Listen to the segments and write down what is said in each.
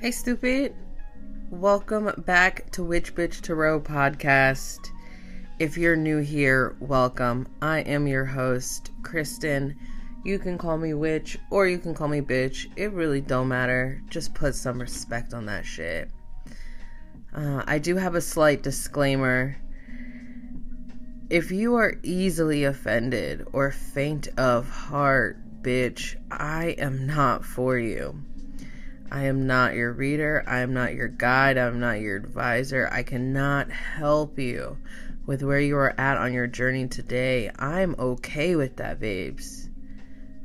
Hey, stupid. Welcome back to Witch Bitch Tarot podcast. If you're new here, welcome. I am your host, Kristen. You can call me witch or you can call me bitch. It really don't matter. Just put some respect on that shit. Uh, I do have a slight disclaimer. If you are easily offended or faint of heart, bitch, I am not for you. I am not your reader. I am not your guide. I'm not your advisor. I cannot help you with where you are at on your journey today. I'm okay with that, babes.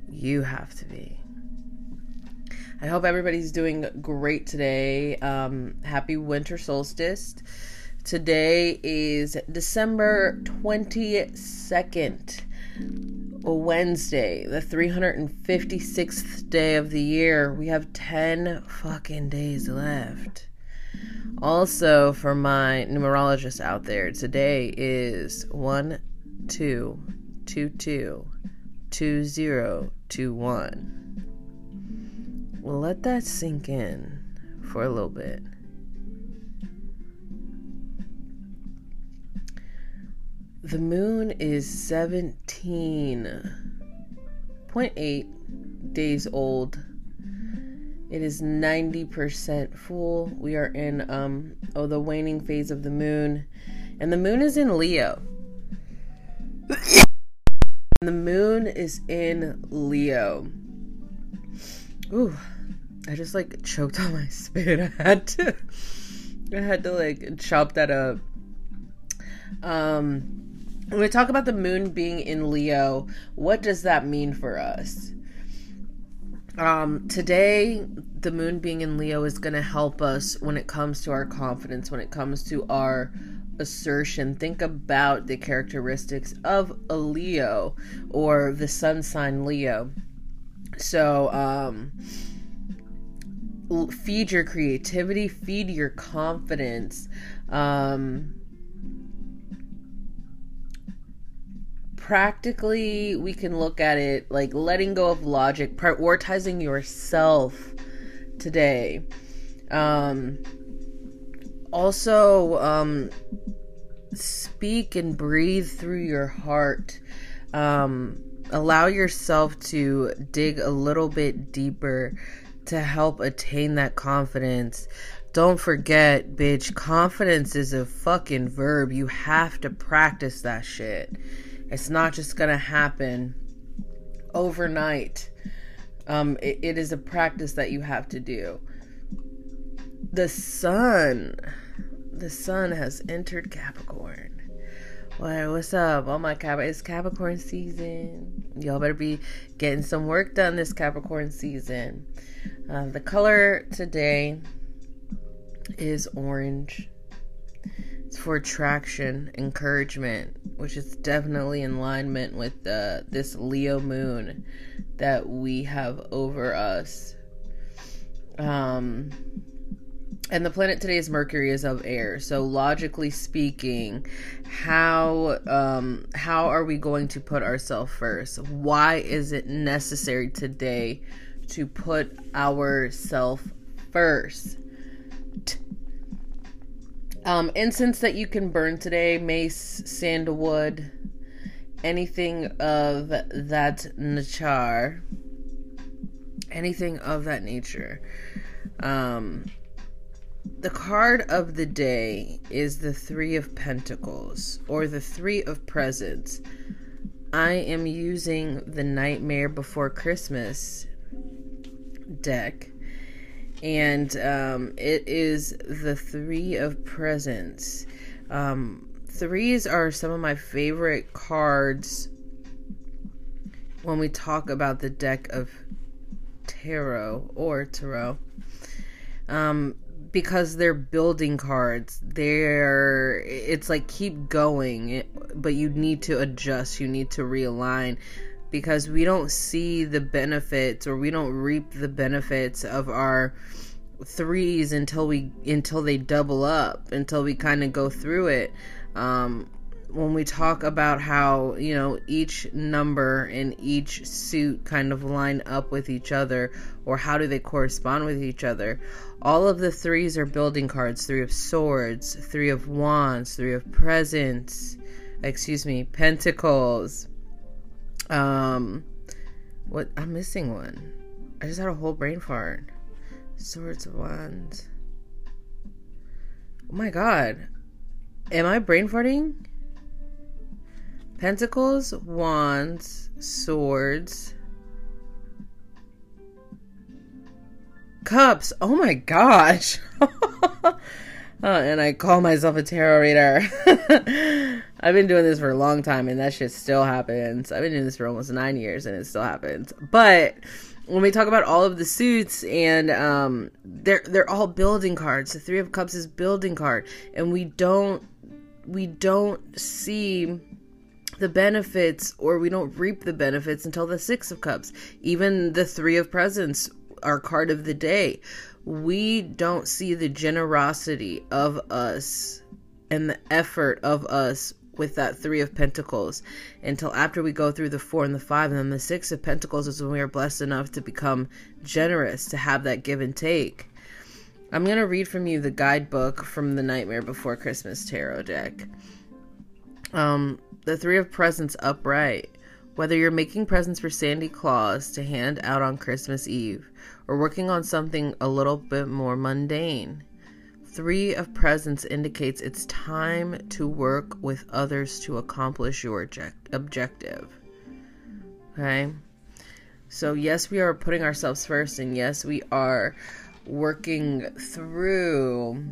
You have to be. I hope everybody's doing great today. Um, happy winter solstice. Today is December 22nd. Wednesday, the 356th day of the year. We have 10 fucking days left. Also, for my numerologists out there, today is 1 2 2 2 2 0 2 1. Let that sink in for a little bit. The moon is 17.8 days old. It is 90% full. We are in um oh the waning phase of the moon. And the moon is in Leo. the moon is in Leo. Ooh. I just like choked on my spit. I had to I had to like chop that up. Um when we talk about the moon being in Leo, what does that mean for us? Um, today, the moon being in Leo is going to help us when it comes to our confidence, when it comes to our assertion. Think about the characteristics of a Leo or the sun sign Leo. So, um, feed your creativity, feed your confidence. Um, practically we can look at it like letting go of logic prioritizing yourself today um also um speak and breathe through your heart um allow yourself to dig a little bit deeper to help attain that confidence don't forget, bitch, confidence is a fucking verb. You have to practice that shit. It's not just going to happen overnight. Um, it, it is a practice that you have to do. The sun, the sun has entered Capricorn. What, what's up? Oh my Cap, it's Capricorn season. Y'all better be getting some work done this Capricorn season. Uh, the color today is orange. For attraction, encouragement, which is definitely in alignment with uh, this Leo moon that we have over us. Um, and the planet today is Mercury is of air. So logically speaking, how um, how are we going to put ourselves first? Why is it necessary today to put ourselves first? Um, incense that you can burn today mace, sandalwood, anything of that nature. Anything of that nature. Um, the card of the day is the Three of Pentacles or the Three of Presents. I am using the Nightmare Before Christmas deck and um, it is the Three of Presents. Um, threes are some of my favorite cards when we talk about the deck of tarot or tarot. Um, because they're building cards. They're it's like keep going, but you need to adjust, you need to realign because we don't see the benefits or we don't reap the benefits of our threes until we until they double up until we kind of go through it. Um when we talk about how you know each number and each suit kind of line up with each other or how do they correspond with each other all of the threes are building cards. Three of swords three of wands three of presents excuse me pentacles um what i'm missing one i just had a whole brain fart swords of wands oh my god am i brain farting Pentacles, Wands, Swords, Cups. Oh my gosh. uh, and I call myself a tarot reader. I've been doing this for a long time and that shit still happens. I've been doing this for almost nine years and it still happens. But when we talk about all of the suits and um, they're they're all building cards. The Three of Cups is building card, and we don't we don't see the benefits or we don't reap the benefits until the six of cups even the three of presents are card of the day we don't see the generosity of us and the effort of us with that three of pentacles until after we go through the four and the five and then the six of pentacles is when we are blessed enough to become generous to have that give and take i'm going to read from you the guidebook from the nightmare before christmas tarot deck um the Three of Presents upright. Whether you're making presents for Sandy Claus to hand out on Christmas Eve or working on something a little bit more mundane, Three of Presents indicates it's time to work with others to accomplish your object- objective. Okay? So, yes, we are putting ourselves first, and yes, we are working through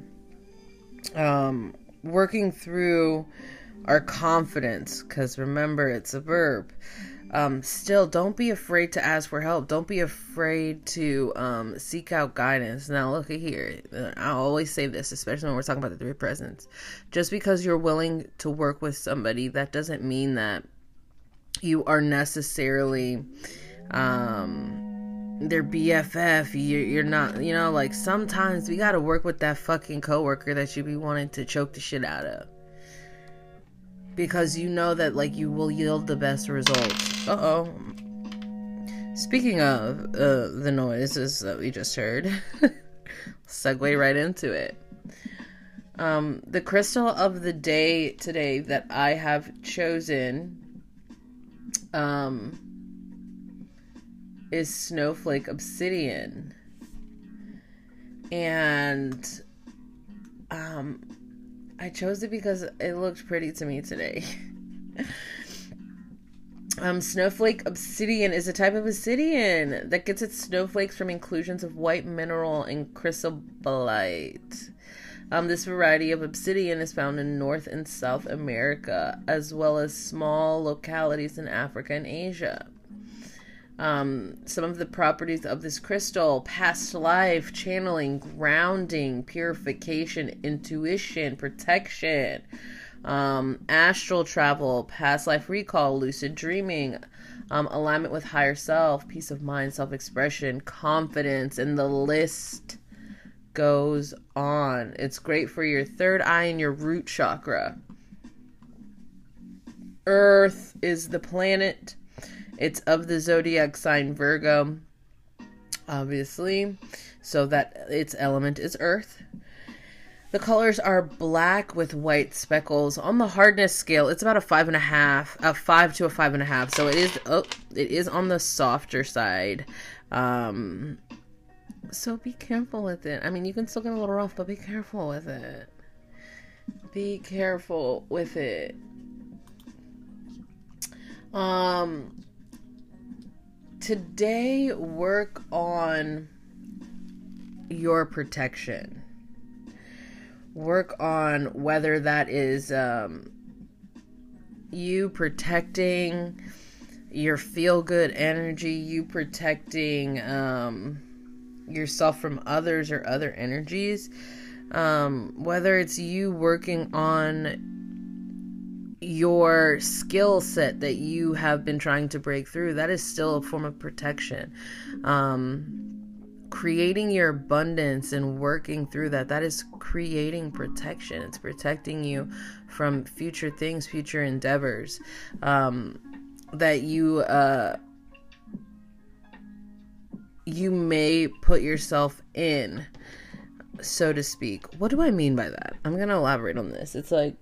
um working through our confidence, because remember, it's a verb. Um, still, don't be afraid to ask for help. Don't be afraid to um, seek out guidance. Now, look at here. I always say this, especially when we're talking about the three presents. Just because you're willing to work with somebody, that doesn't mean that you are necessarily um, their BFF. You're, you're not, you know, like sometimes we got to work with that fucking coworker that you be wanting to choke the shit out of because you know that like you will yield the best results. Uh oh. Speaking of uh, the noises that we just heard, segue right into it. Um, the crystal of the day today that I have chosen um, is snowflake obsidian. And um, I chose it because it looked pretty to me today. um, snowflake obsidian is a type of obsidian that gets its snowflakes from inclusions of white mineral and chrysoberyl. Um, this variety of obsidian is found in North and South America, as well as small localities in Africa and Asia. Um, some of the properties of this crystal past life, channeling, grounding, purification, intuition, protection, um, astral travel, past life recall, lucid dreaming, um, alignment with higher self, peace of mind, self expression, confidence, and the list goes on. It's great for your third eye and your root chakra. Earth is the planet it's of the zodiac sign Virgo, obviously, so that its element is earth. The colors are black with white speckles. On the hardness scale, it's about a five and a half, a five to a five and a half. So it is, oh, it is on the softer side. Um, so be careful with it. I mean, you can still get a little rough, but be careful with it. Be careful with it. Um, today work on your protection. Work on whether that is um, you protecting your feel good energy, you protecting um, yourself from others or other energies. Um, whether it's you working on your skill set that you have been trying to break through, that is still a form of protection. Um, creating your abundance and working through that that is creating protection. It's protecting you from future things future endeavors um, that you uh, you may put yourself in so to speak. What do i mean by that? I'm gonna elaborate on this. It's like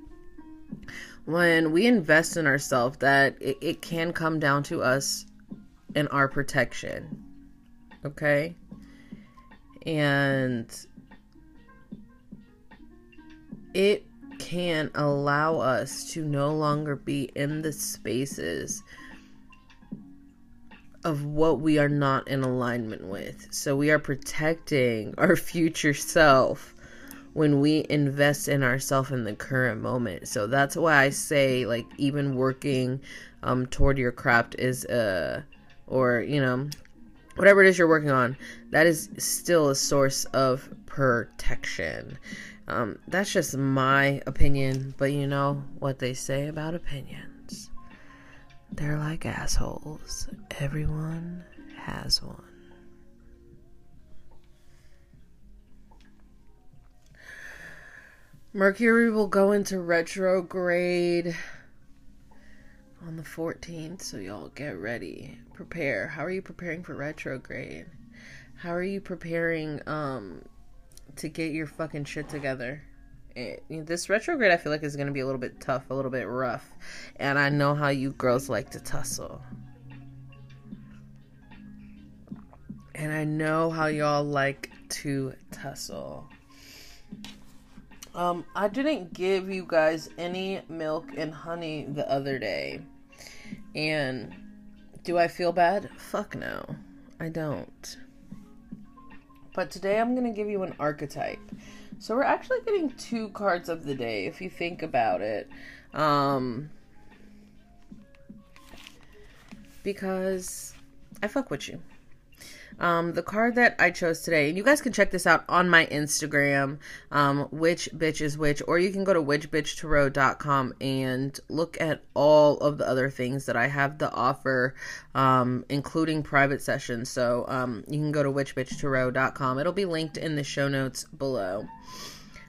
when we invest in ourselves that it, it can come down to us and our protection. Okay and it can allow us to no longer be in the spaces of what we are not in alignment with. So we are protecting our future self when we invest in ourselves in the current moment. So that's why I say like even working um toward your craft is uh or you know whatever it is you're working on, that is still a source of protection. Um, that's just my opinion, but you know what they say about opinions. They're like assholes. Everyone has one. Mercury will go into retrograde on the 14th, so y'all get ready. Prepare. How are you preparing for retrograde? How are you preparing um to get your fucking shit together? It, this retrograde I feel like is going to be a little bit tough, a little bit rough. And I know how you girls like to tussle. And I know how y'all like to tussle. Um, I didn't give you guys any milk and honey the other day. And do I feel bad? Fuck no. I don't. But today I'm going to give you an archetype. So we're actually getting two cards of the day if you think about it. Um because I fuck with you. Um, the card that I chose today, and you guys can check this out on my Instagram, um, which bitch is which, or you can go to witchbitchtarot.com and look at all of the other things that I have to offer, um, including private sessions. So um, you can go to witchbitchtarot.com. It'll be linked in the show notes below.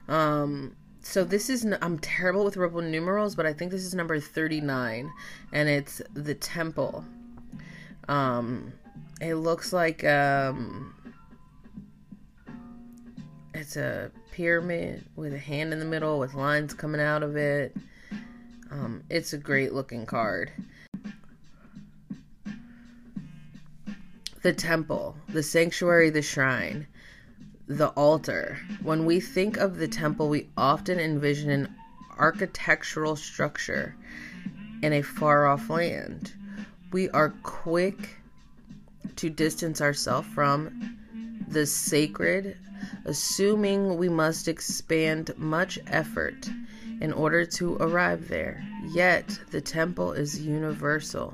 Um, so this is I'm terrible with Roman numerals, but I think this is number 39 and it's the temple. Um it looks like um, it's a pyramid with a hand in the middle with lines coming out of it. Um, it's a great looking card. The temple, the sanctuary, the shrine, the altar. When we think of the temple, we often envision an architectural structure in a far off land. We are quick to distance ourselves from the sacred, assuming we must expend much effort in order to arrive there. Yet, the temple is universal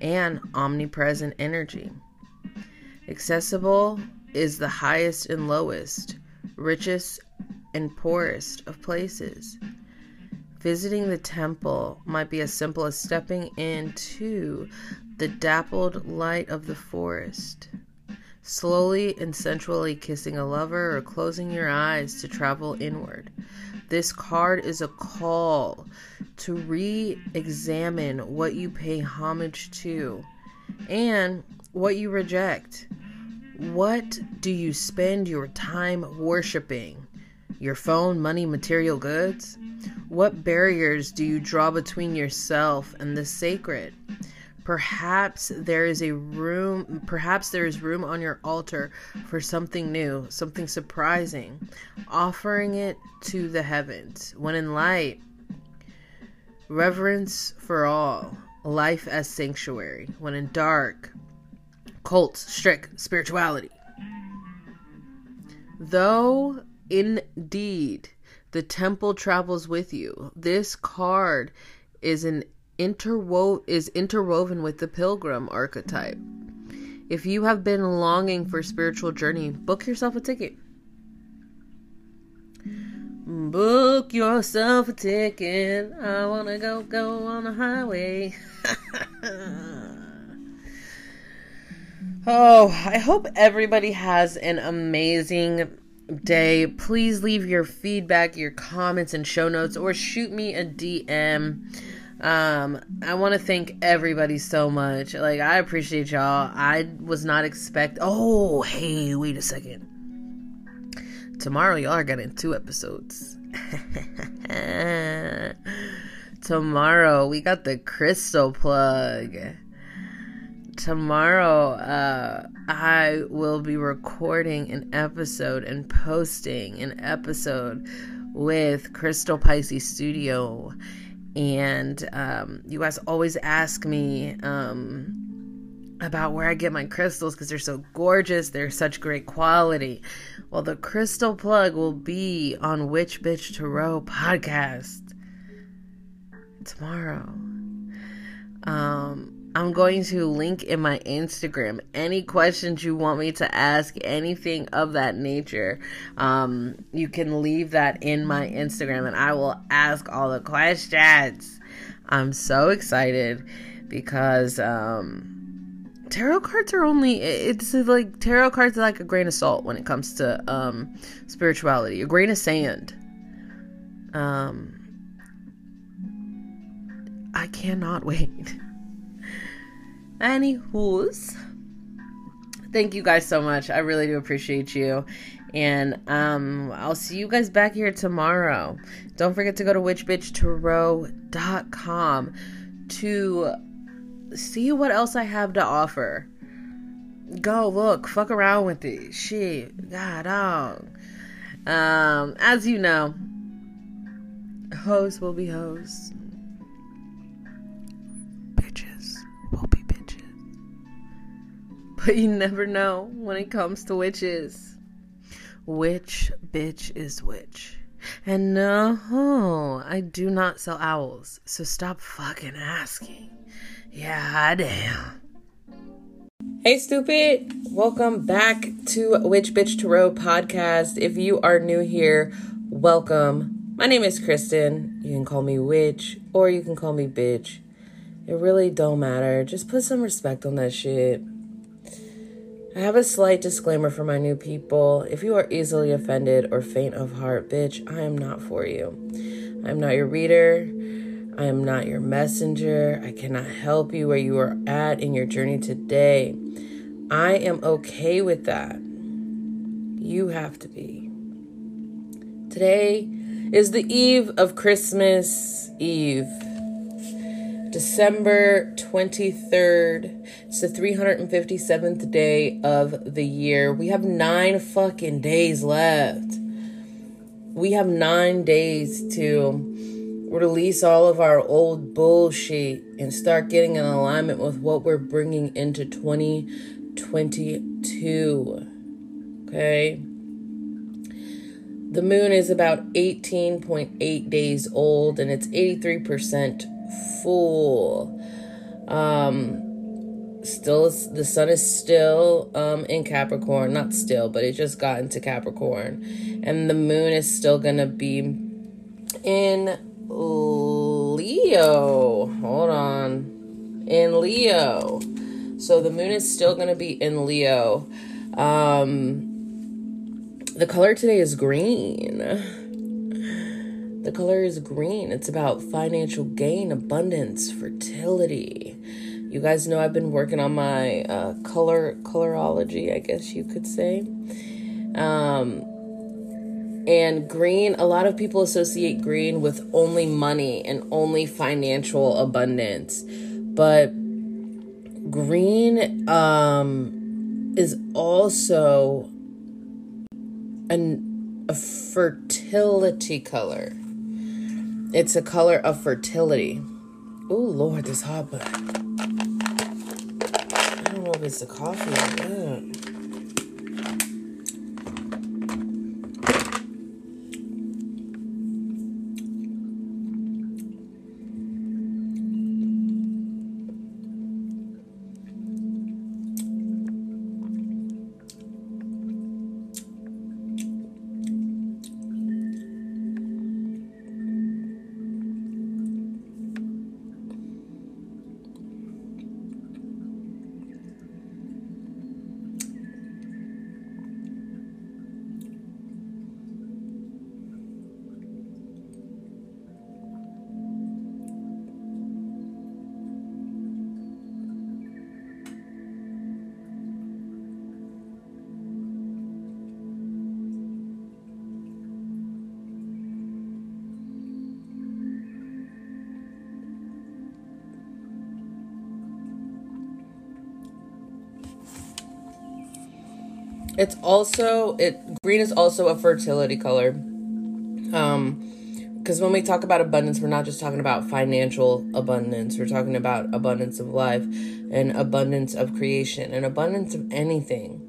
and omnipresent energy. Accessible is the highest and lowest, richest and poorest of places. Visiting the temple might be as simple as stepping into the dappled light of the forest, slowly and sensually kissing a lover or closing your eyes to travel inward. This card is a call to re examine what you pay homage to and what you reject. What do you spend your time worshiping? Your phone, money, material goods? What barriers do you draw between yourself and the sacred? perhaps there is a room perhaps there is room on your altar for something new something surprising offering it to the heavens when in light reverence for all life as sanctuary when in dark cults strict spirituality though indeed the temple travels with you this card is an interwo- is interwoven with the pilgrim archetype. If you have been longing for spiritual journey, book yourself a ticket. Book yourself a ticket. I want to go go on the highway. Oh, I hope everybody has an amazing day. Please leave your feedback, your comments, and show notes, or shoot me a DM. Um, I want to thank everybody so much. Like, I appreciate y'all. I was not expect. Oh, hey, wait a second. Tomorrow, y'all are getting two episodes. Tomorrow, we got the crystal plug tomorrow uh, I will be recording an episode and posting an episode with Crystal Pisces Studio. And um, you guys always ask me um, about where I get my crystals because they're so gorgeous. They're such great quality. Well, the crystal plug will be on Witch Bitch Tarot podcast tomorrow. Um, I'm going to link in my Instagram any questions you want me to ask, anything of that nature. Um, you can leave that in my Instagram and I will ask all the questions. I'm so excited because um, tarot cards are only, it's like tarot cards are like a grain of salt when it comes to um, spirituality, a grain of sand. Um, I cannot wait. Anywho's, thank you guys so much. I really do appreciate you. And um, I'll see you guys back here tomorrow. Don't forget to go to witchbitchtarot.com to see what else I have to offer. Go look, fuck around with it. Shit, god dog. Um, as you know, hosts will be hosts. But you never know when it comes to witches. Which bitch is which? And no, I do not sell owls, so stop fucking asking. Yeah, damn. Hey, stupid! Welcome back to Witch Bitch Tarot podcast. If you are new here, welcome. My name is Kristen. You can call me Witch or you can call me Bitch. It really don't matter. Just put some respect on that shit. I have a slight disclaimer for my new people. If you are easily offended or faint of heart, bitch, I am not for you. I am not your reader. I am not your messenger. I cannot help you where you are at in your journey today. I am okay with that. You have to be. Today is the eve of Christmas Eve. December 23rd. It's the 357th day of the year. We have nine fucking days left. We have nine days to release all of our old bullshit and start getting in alignment with what we're bringing into 2022. Okay? The moon is about 18.8 days old and it's 83% full. Um, still, the sun is still um, in Capricorn. Not still, but it just got into Capricorn. And the moon is still going to be in Leo. Hold on. In Leo. So the moon is still going to be in Leo. Um, the color today is green. The color is green. It's about financial gain, abundance, fertility. You guys know I've been working on my uh, color colorology, I guess you could say. Um, and green, a lot of people associate green with only money and only financial abundance. But green um, is also an, a fertility color. It's a color of fertility. Oh Lord, this hot, but I don't know if it's the coffee or what. It's also it green is also a fertility color. Um because when we talk about abundance, we're not just talking about financial abundance. We're talking about abundance of life and abundance of creation and abundance of anything.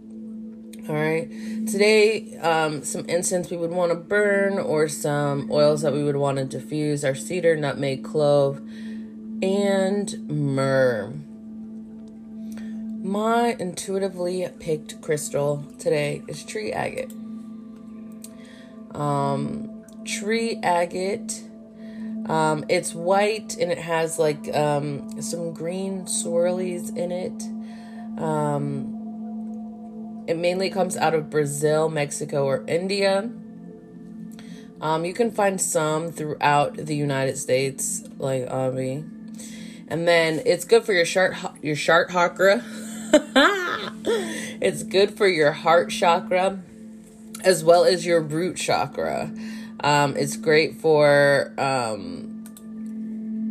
All right. Today, um, some incense we would want to burn or some oils that we would want to diffuse are cedar, nutmeg, clove, and myrrh. My intuitively picked crystal today is tree agate. Um, tree agate. Um, it's white and it has like um, some green swirlies in it. Um, it mainly comes out of Brazil, Mexico, or India. Um, you can find some throughout the United States, like Avi. And then it's good for your chart, your chart chakra. it's good for your heart chakra as well as your root chakra. Um, it's great for um,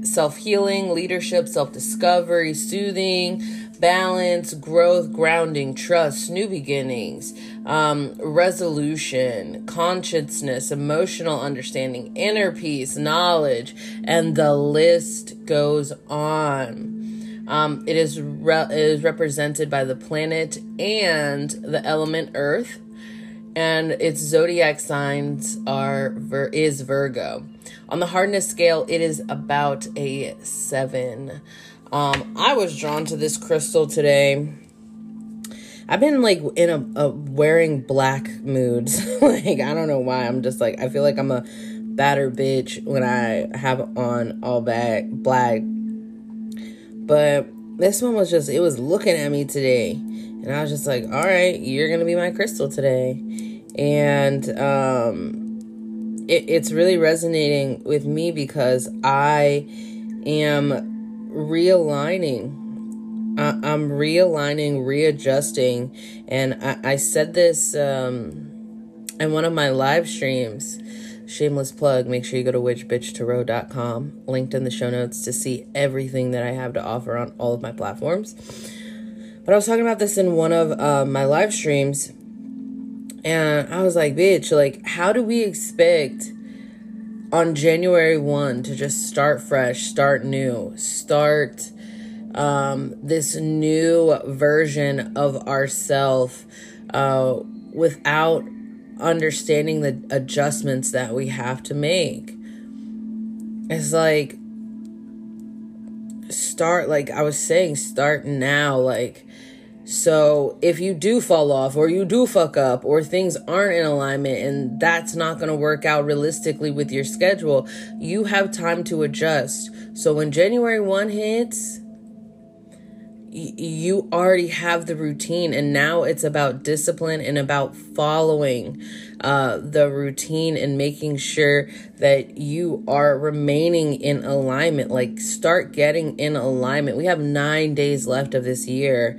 self healing, leadership, self discovery, soothing, balance, growth, grounding, trust, new beginnings, um, resolution, consciousness, emotional understanding, inner peace, knowledge, and the list goes on. Um, it is re- is represented by the planet and the element Earth, and its zodiac signs are Vir- is Virgo. On the hardness scale, it is about a seven. Um, I was drawn to this crystal today. I've been like in a, a wearing black moods. like I don't know why. I'm just like I feel like I'm a batter bitch when I have on all black black but this one was just, it was looking at me today. And I was just like, all right, you're going to be my crystal today. And um, it, it's really resonating with me because I am realigning. I'm realigning, readjusting. And I, I said this um, in one of my live streams Shameless plug, make sure you go to witchbitchtarot.com, linked in the show notes to see everything that I have to offer on all of my platforms. But I was talking about this in one of uh, my live streams, and I was like, bitch, like, how do we expect on January 1 to just start fresh, start new, start um, this new version of ourself uh, without understanding the adjustments that we have to make. It's like start like I was saying start now like so if you do fall off or you do fuck up or things aren't in alignment and that's not going to work out realistically with your schedule, you have time to adjust. So when January 1 hits, you already have the routine and now it's about discipline and about following uh, the routine and making sure that you are remaining in alignment. Like start getting in alignment. We have nine days left of this year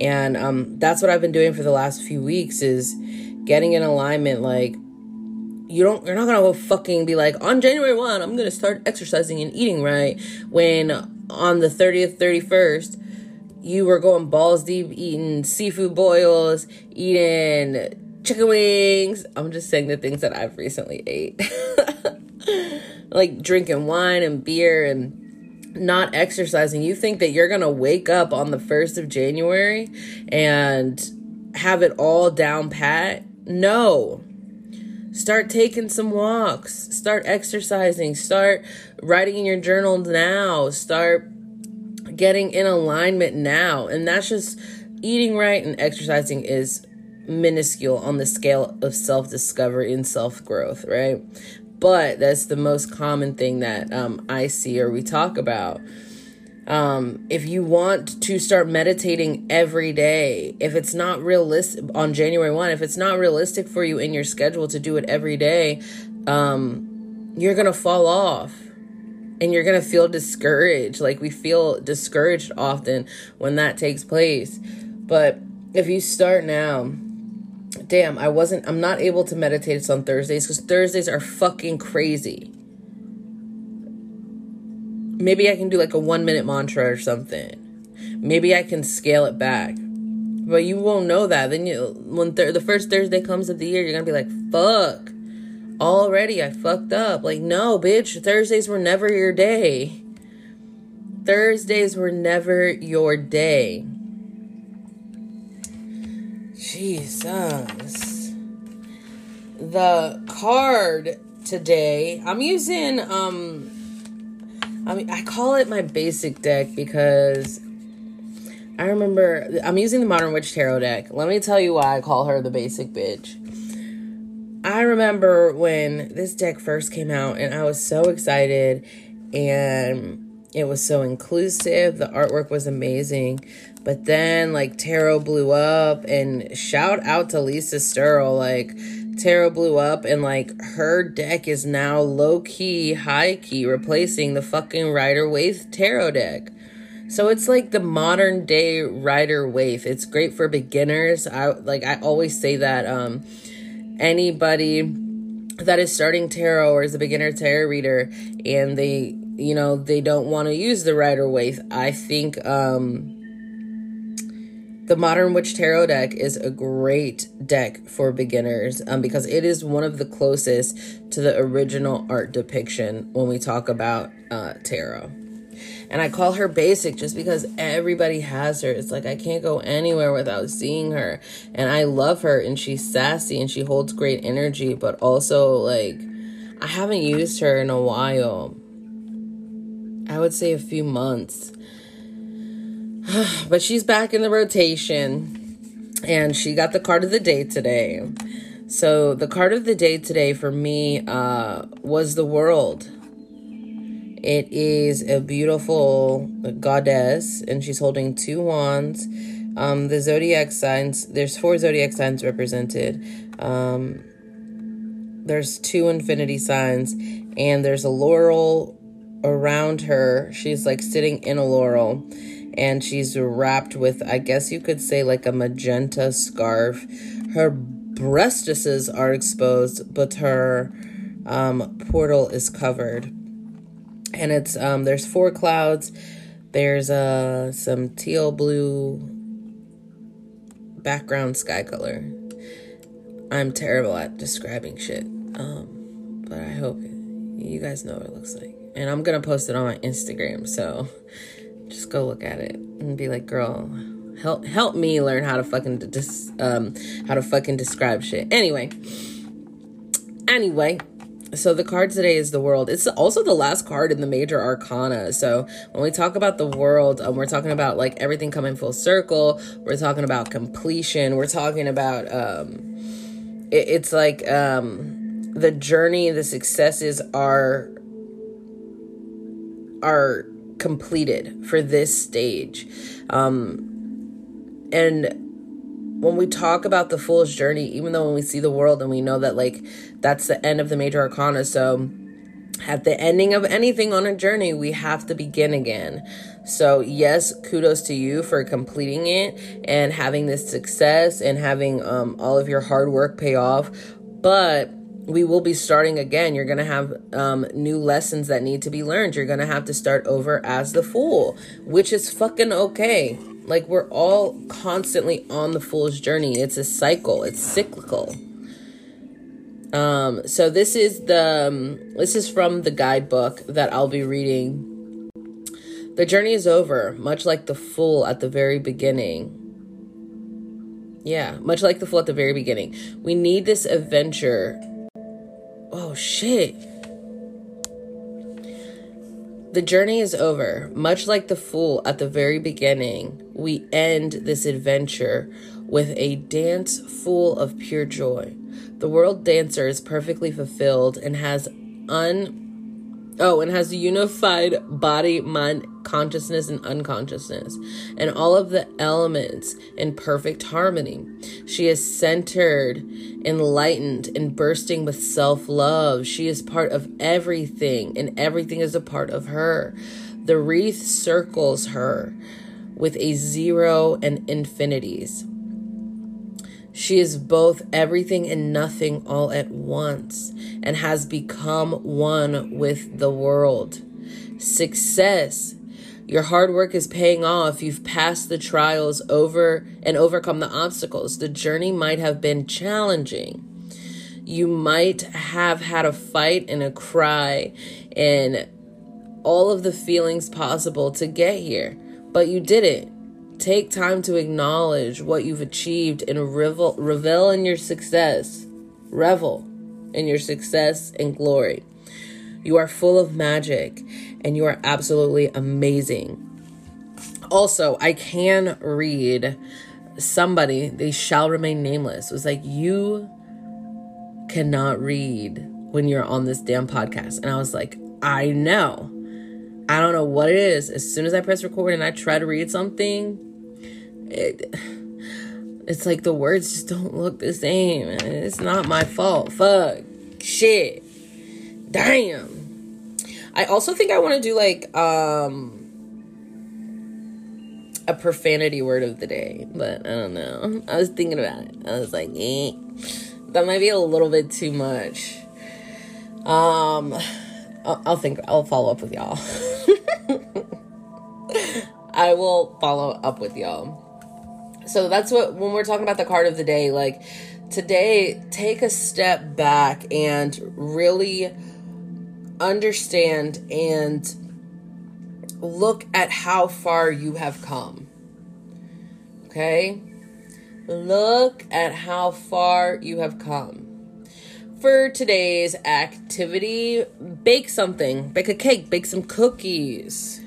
and um, that's what i've been doing for the last few weeks is getting in alignment. Like you don't you're not gonna go fucking be like on january 1 i'm gonna start exercising and eating right when on the 30th 31st you were going balls deep eating seafood boils, eating chicken wings. I'm just saying the things that I've recently ate. like drinking wine and beer and not exercising. You think that you're going to wake up on the 1st of January and have it all down pat? No. Start taking some walks. Start exercising. Start writing in your journal now. Start getting in alignment now. And that's just eating right and exercising is minuscule on the scale of self discovery and self growth, right? But that's the most common thing that um, I see or we talk about. Um, if you want to start meditating every day, if it's not realistic on January 1, if it's not realistic for you in your schedule to do it every day, um, you're going to fall off and you're going to feel discouraged. Like we feel discouraged often when that takes place. But if you start now, damn, I wasn't, I'm not able to meditate on Thursdays because Thursdays are fucking crazy. Maybe I can do like a one minute mantra or something. Maybe I can scale it back. But you won't know that. Then you when th- the first Thursday comes of the year, you're gonna be like, "Fuck." Already, I fucked up. Like, no, bitch. Thursdays were never your day. Thursdays were never your day. Jesus. The card today, I'm using um I mean I call it my basic deck because I remember I'm using the Modern Witch Tarot deck. Let me tell you why I call her the basic bitch. I remember when this deck first came out and I was so excited and it was so inclusive. The artwork was amazing. But then like tarot blew up and shout out to Lisa Sterle like tarot blew up and like her deck is now low key, high key replacing the fucking Rider Waite tarot deck. So it's like the modern day Rider Waite. It's great for beginners. I like I always say that um anybody that is starting tarot or is a beginner tarot reader and they you know they don't want to use the Rider Waite, I think um the Modern Witch Tarot deck is a great deck for beginners um, because it is one of the closest to the original art depiction when we talk about uh, tarot. And I call her basic just because everybody has her. It's like I can't go anywhere without seeing her. And I love her and she's sassy and she holds great energy, but also like I haven't used her in a while. I would say a few months. but she's back in the rotation and she got the card of the day today. So the card of the day today for me uh, was the world. It is a beautiful goddess and she's holding two wands. Um, the zodiac signs, there's four zodiac signs represented. Um, there's two infinity signs and there's a laurel around her. She's like sitting in a laurel and she's wrapped with, I guess you could say, like a magenta scarf. Her breastises are exposed, but her um, portal is covered. And it's um, there's four clouds. There's uh, some teal blue background sky color. I'm terrible at describing shit, um, but I hope you guys know what it looks like. And I'm gonna post it on my Instagram, so just go look at it and be like, girl, help help me learn how to fucking dis- um how to fucking describe shit. Anyway, anyway, so the card today is the world. It's also the last card in the major arcana. So when we talk about the world, um, we're talking about like everything coming full circle. We're talking about completion. We're talking about um, it, it's like um, the journey, the successes are are completed for this stage. Um, and when we talk about the fool's journey, even though when we see the world and we know that like that's the end of the major arcana, so at the ending of anything on a journey, we have to begin again. So, yes, kudos to you for completing it and having this success and having um, all of your hard work pay off. But we will be starting again. You're going to have um, new lessons that need to be learned. You're going to have to start over as the fool, which is fucking okay. Like, we're all constantly on the fool's journey. It's a cycle, it's cyclical. Um, so this is the um, this is from the guidebook that I'll be reading. The journey is over, much like the fool at the very beginning. Yeah, much like the fool at the very beginning. We need this adventure Oh shit. The journey is over. Much like the fool at the very beginning, we end this adventure with a dance full of pure joy. The world dancer is perfectly fulfilled and has un Oh, and has a unified body, mind, consciousness, and unconsciousness, and all of the elements in perfect harmony. She is centered, enlightened, and bursting with self love. She is part of everything, and everything is a part of her. The wreath circles her with a zero and infinities. She is both everything and nothing all at once and has become one with the world. Success. Your hard work is paying off. You've passed the trials over and overcome the obstacles. The journey might have been challenging. You might have had a fight and a cry and all of the feelings possible to get here, but you did it. Take time to acknowledge what you've achieved and revel, revel in your success. Revel in your success and glory. You are full of magic and you are absolutely amazing. Also, I can read somebody, they shall remain nameless, was like, You cannot read when you're on this damn podcast. And I was like, I know. I don't know what it is. As soon as I press record and I try to read something, it it's like the words just don't look the same. It's not my fault. Fuck. Shit. Damn. I also think I want to do like um a profanity word of the day, but I don't know. I was thinking about it. I was like, eh, that might be a little bit too much. Um, I'll, I'll think. I'll follow up with y'all. I will follow up with y'all. So that's what when we're talking about the card of the day, like today, take a step back and really understand and look at how far you have come. Okay? Look at how far you have come. For today's activity, bake something. Bake a cake, bake some cookies.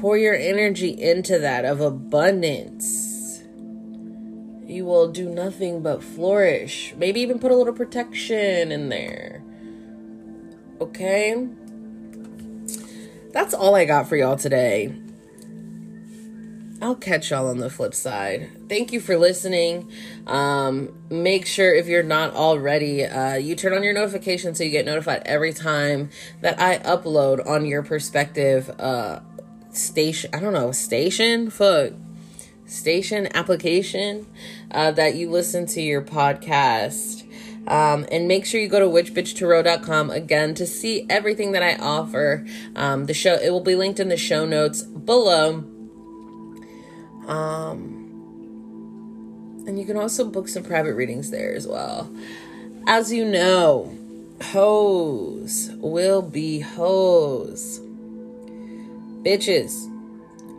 Pour your energy into that of abundance. You will do nothing but flourish. Maybe even put a little protection in there. Okay? That's all I got for y'all today. I'll catch y'all on the flip side. Thank you for listening. Um, make sure if you're not already, uh, you turn on your notifications so you get notified every time that I upload on your perspective uh, station. I don't know, station? Fuck. Station application uh, that you listen to your podcast. Um, and make sure you go to witchbitchtarot.com again to see everything that I offer. Um, the show it will be linked in the show notes below. Um, and you can also book some private readings there as well. As you know, hoes will be hoes. Bitches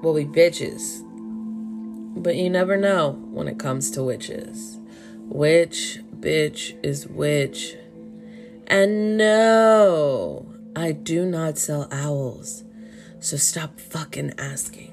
will be bitches. But you never know when it comes to witches. Which bitch is which? And no, I do not sell owls. So stop fucking asking.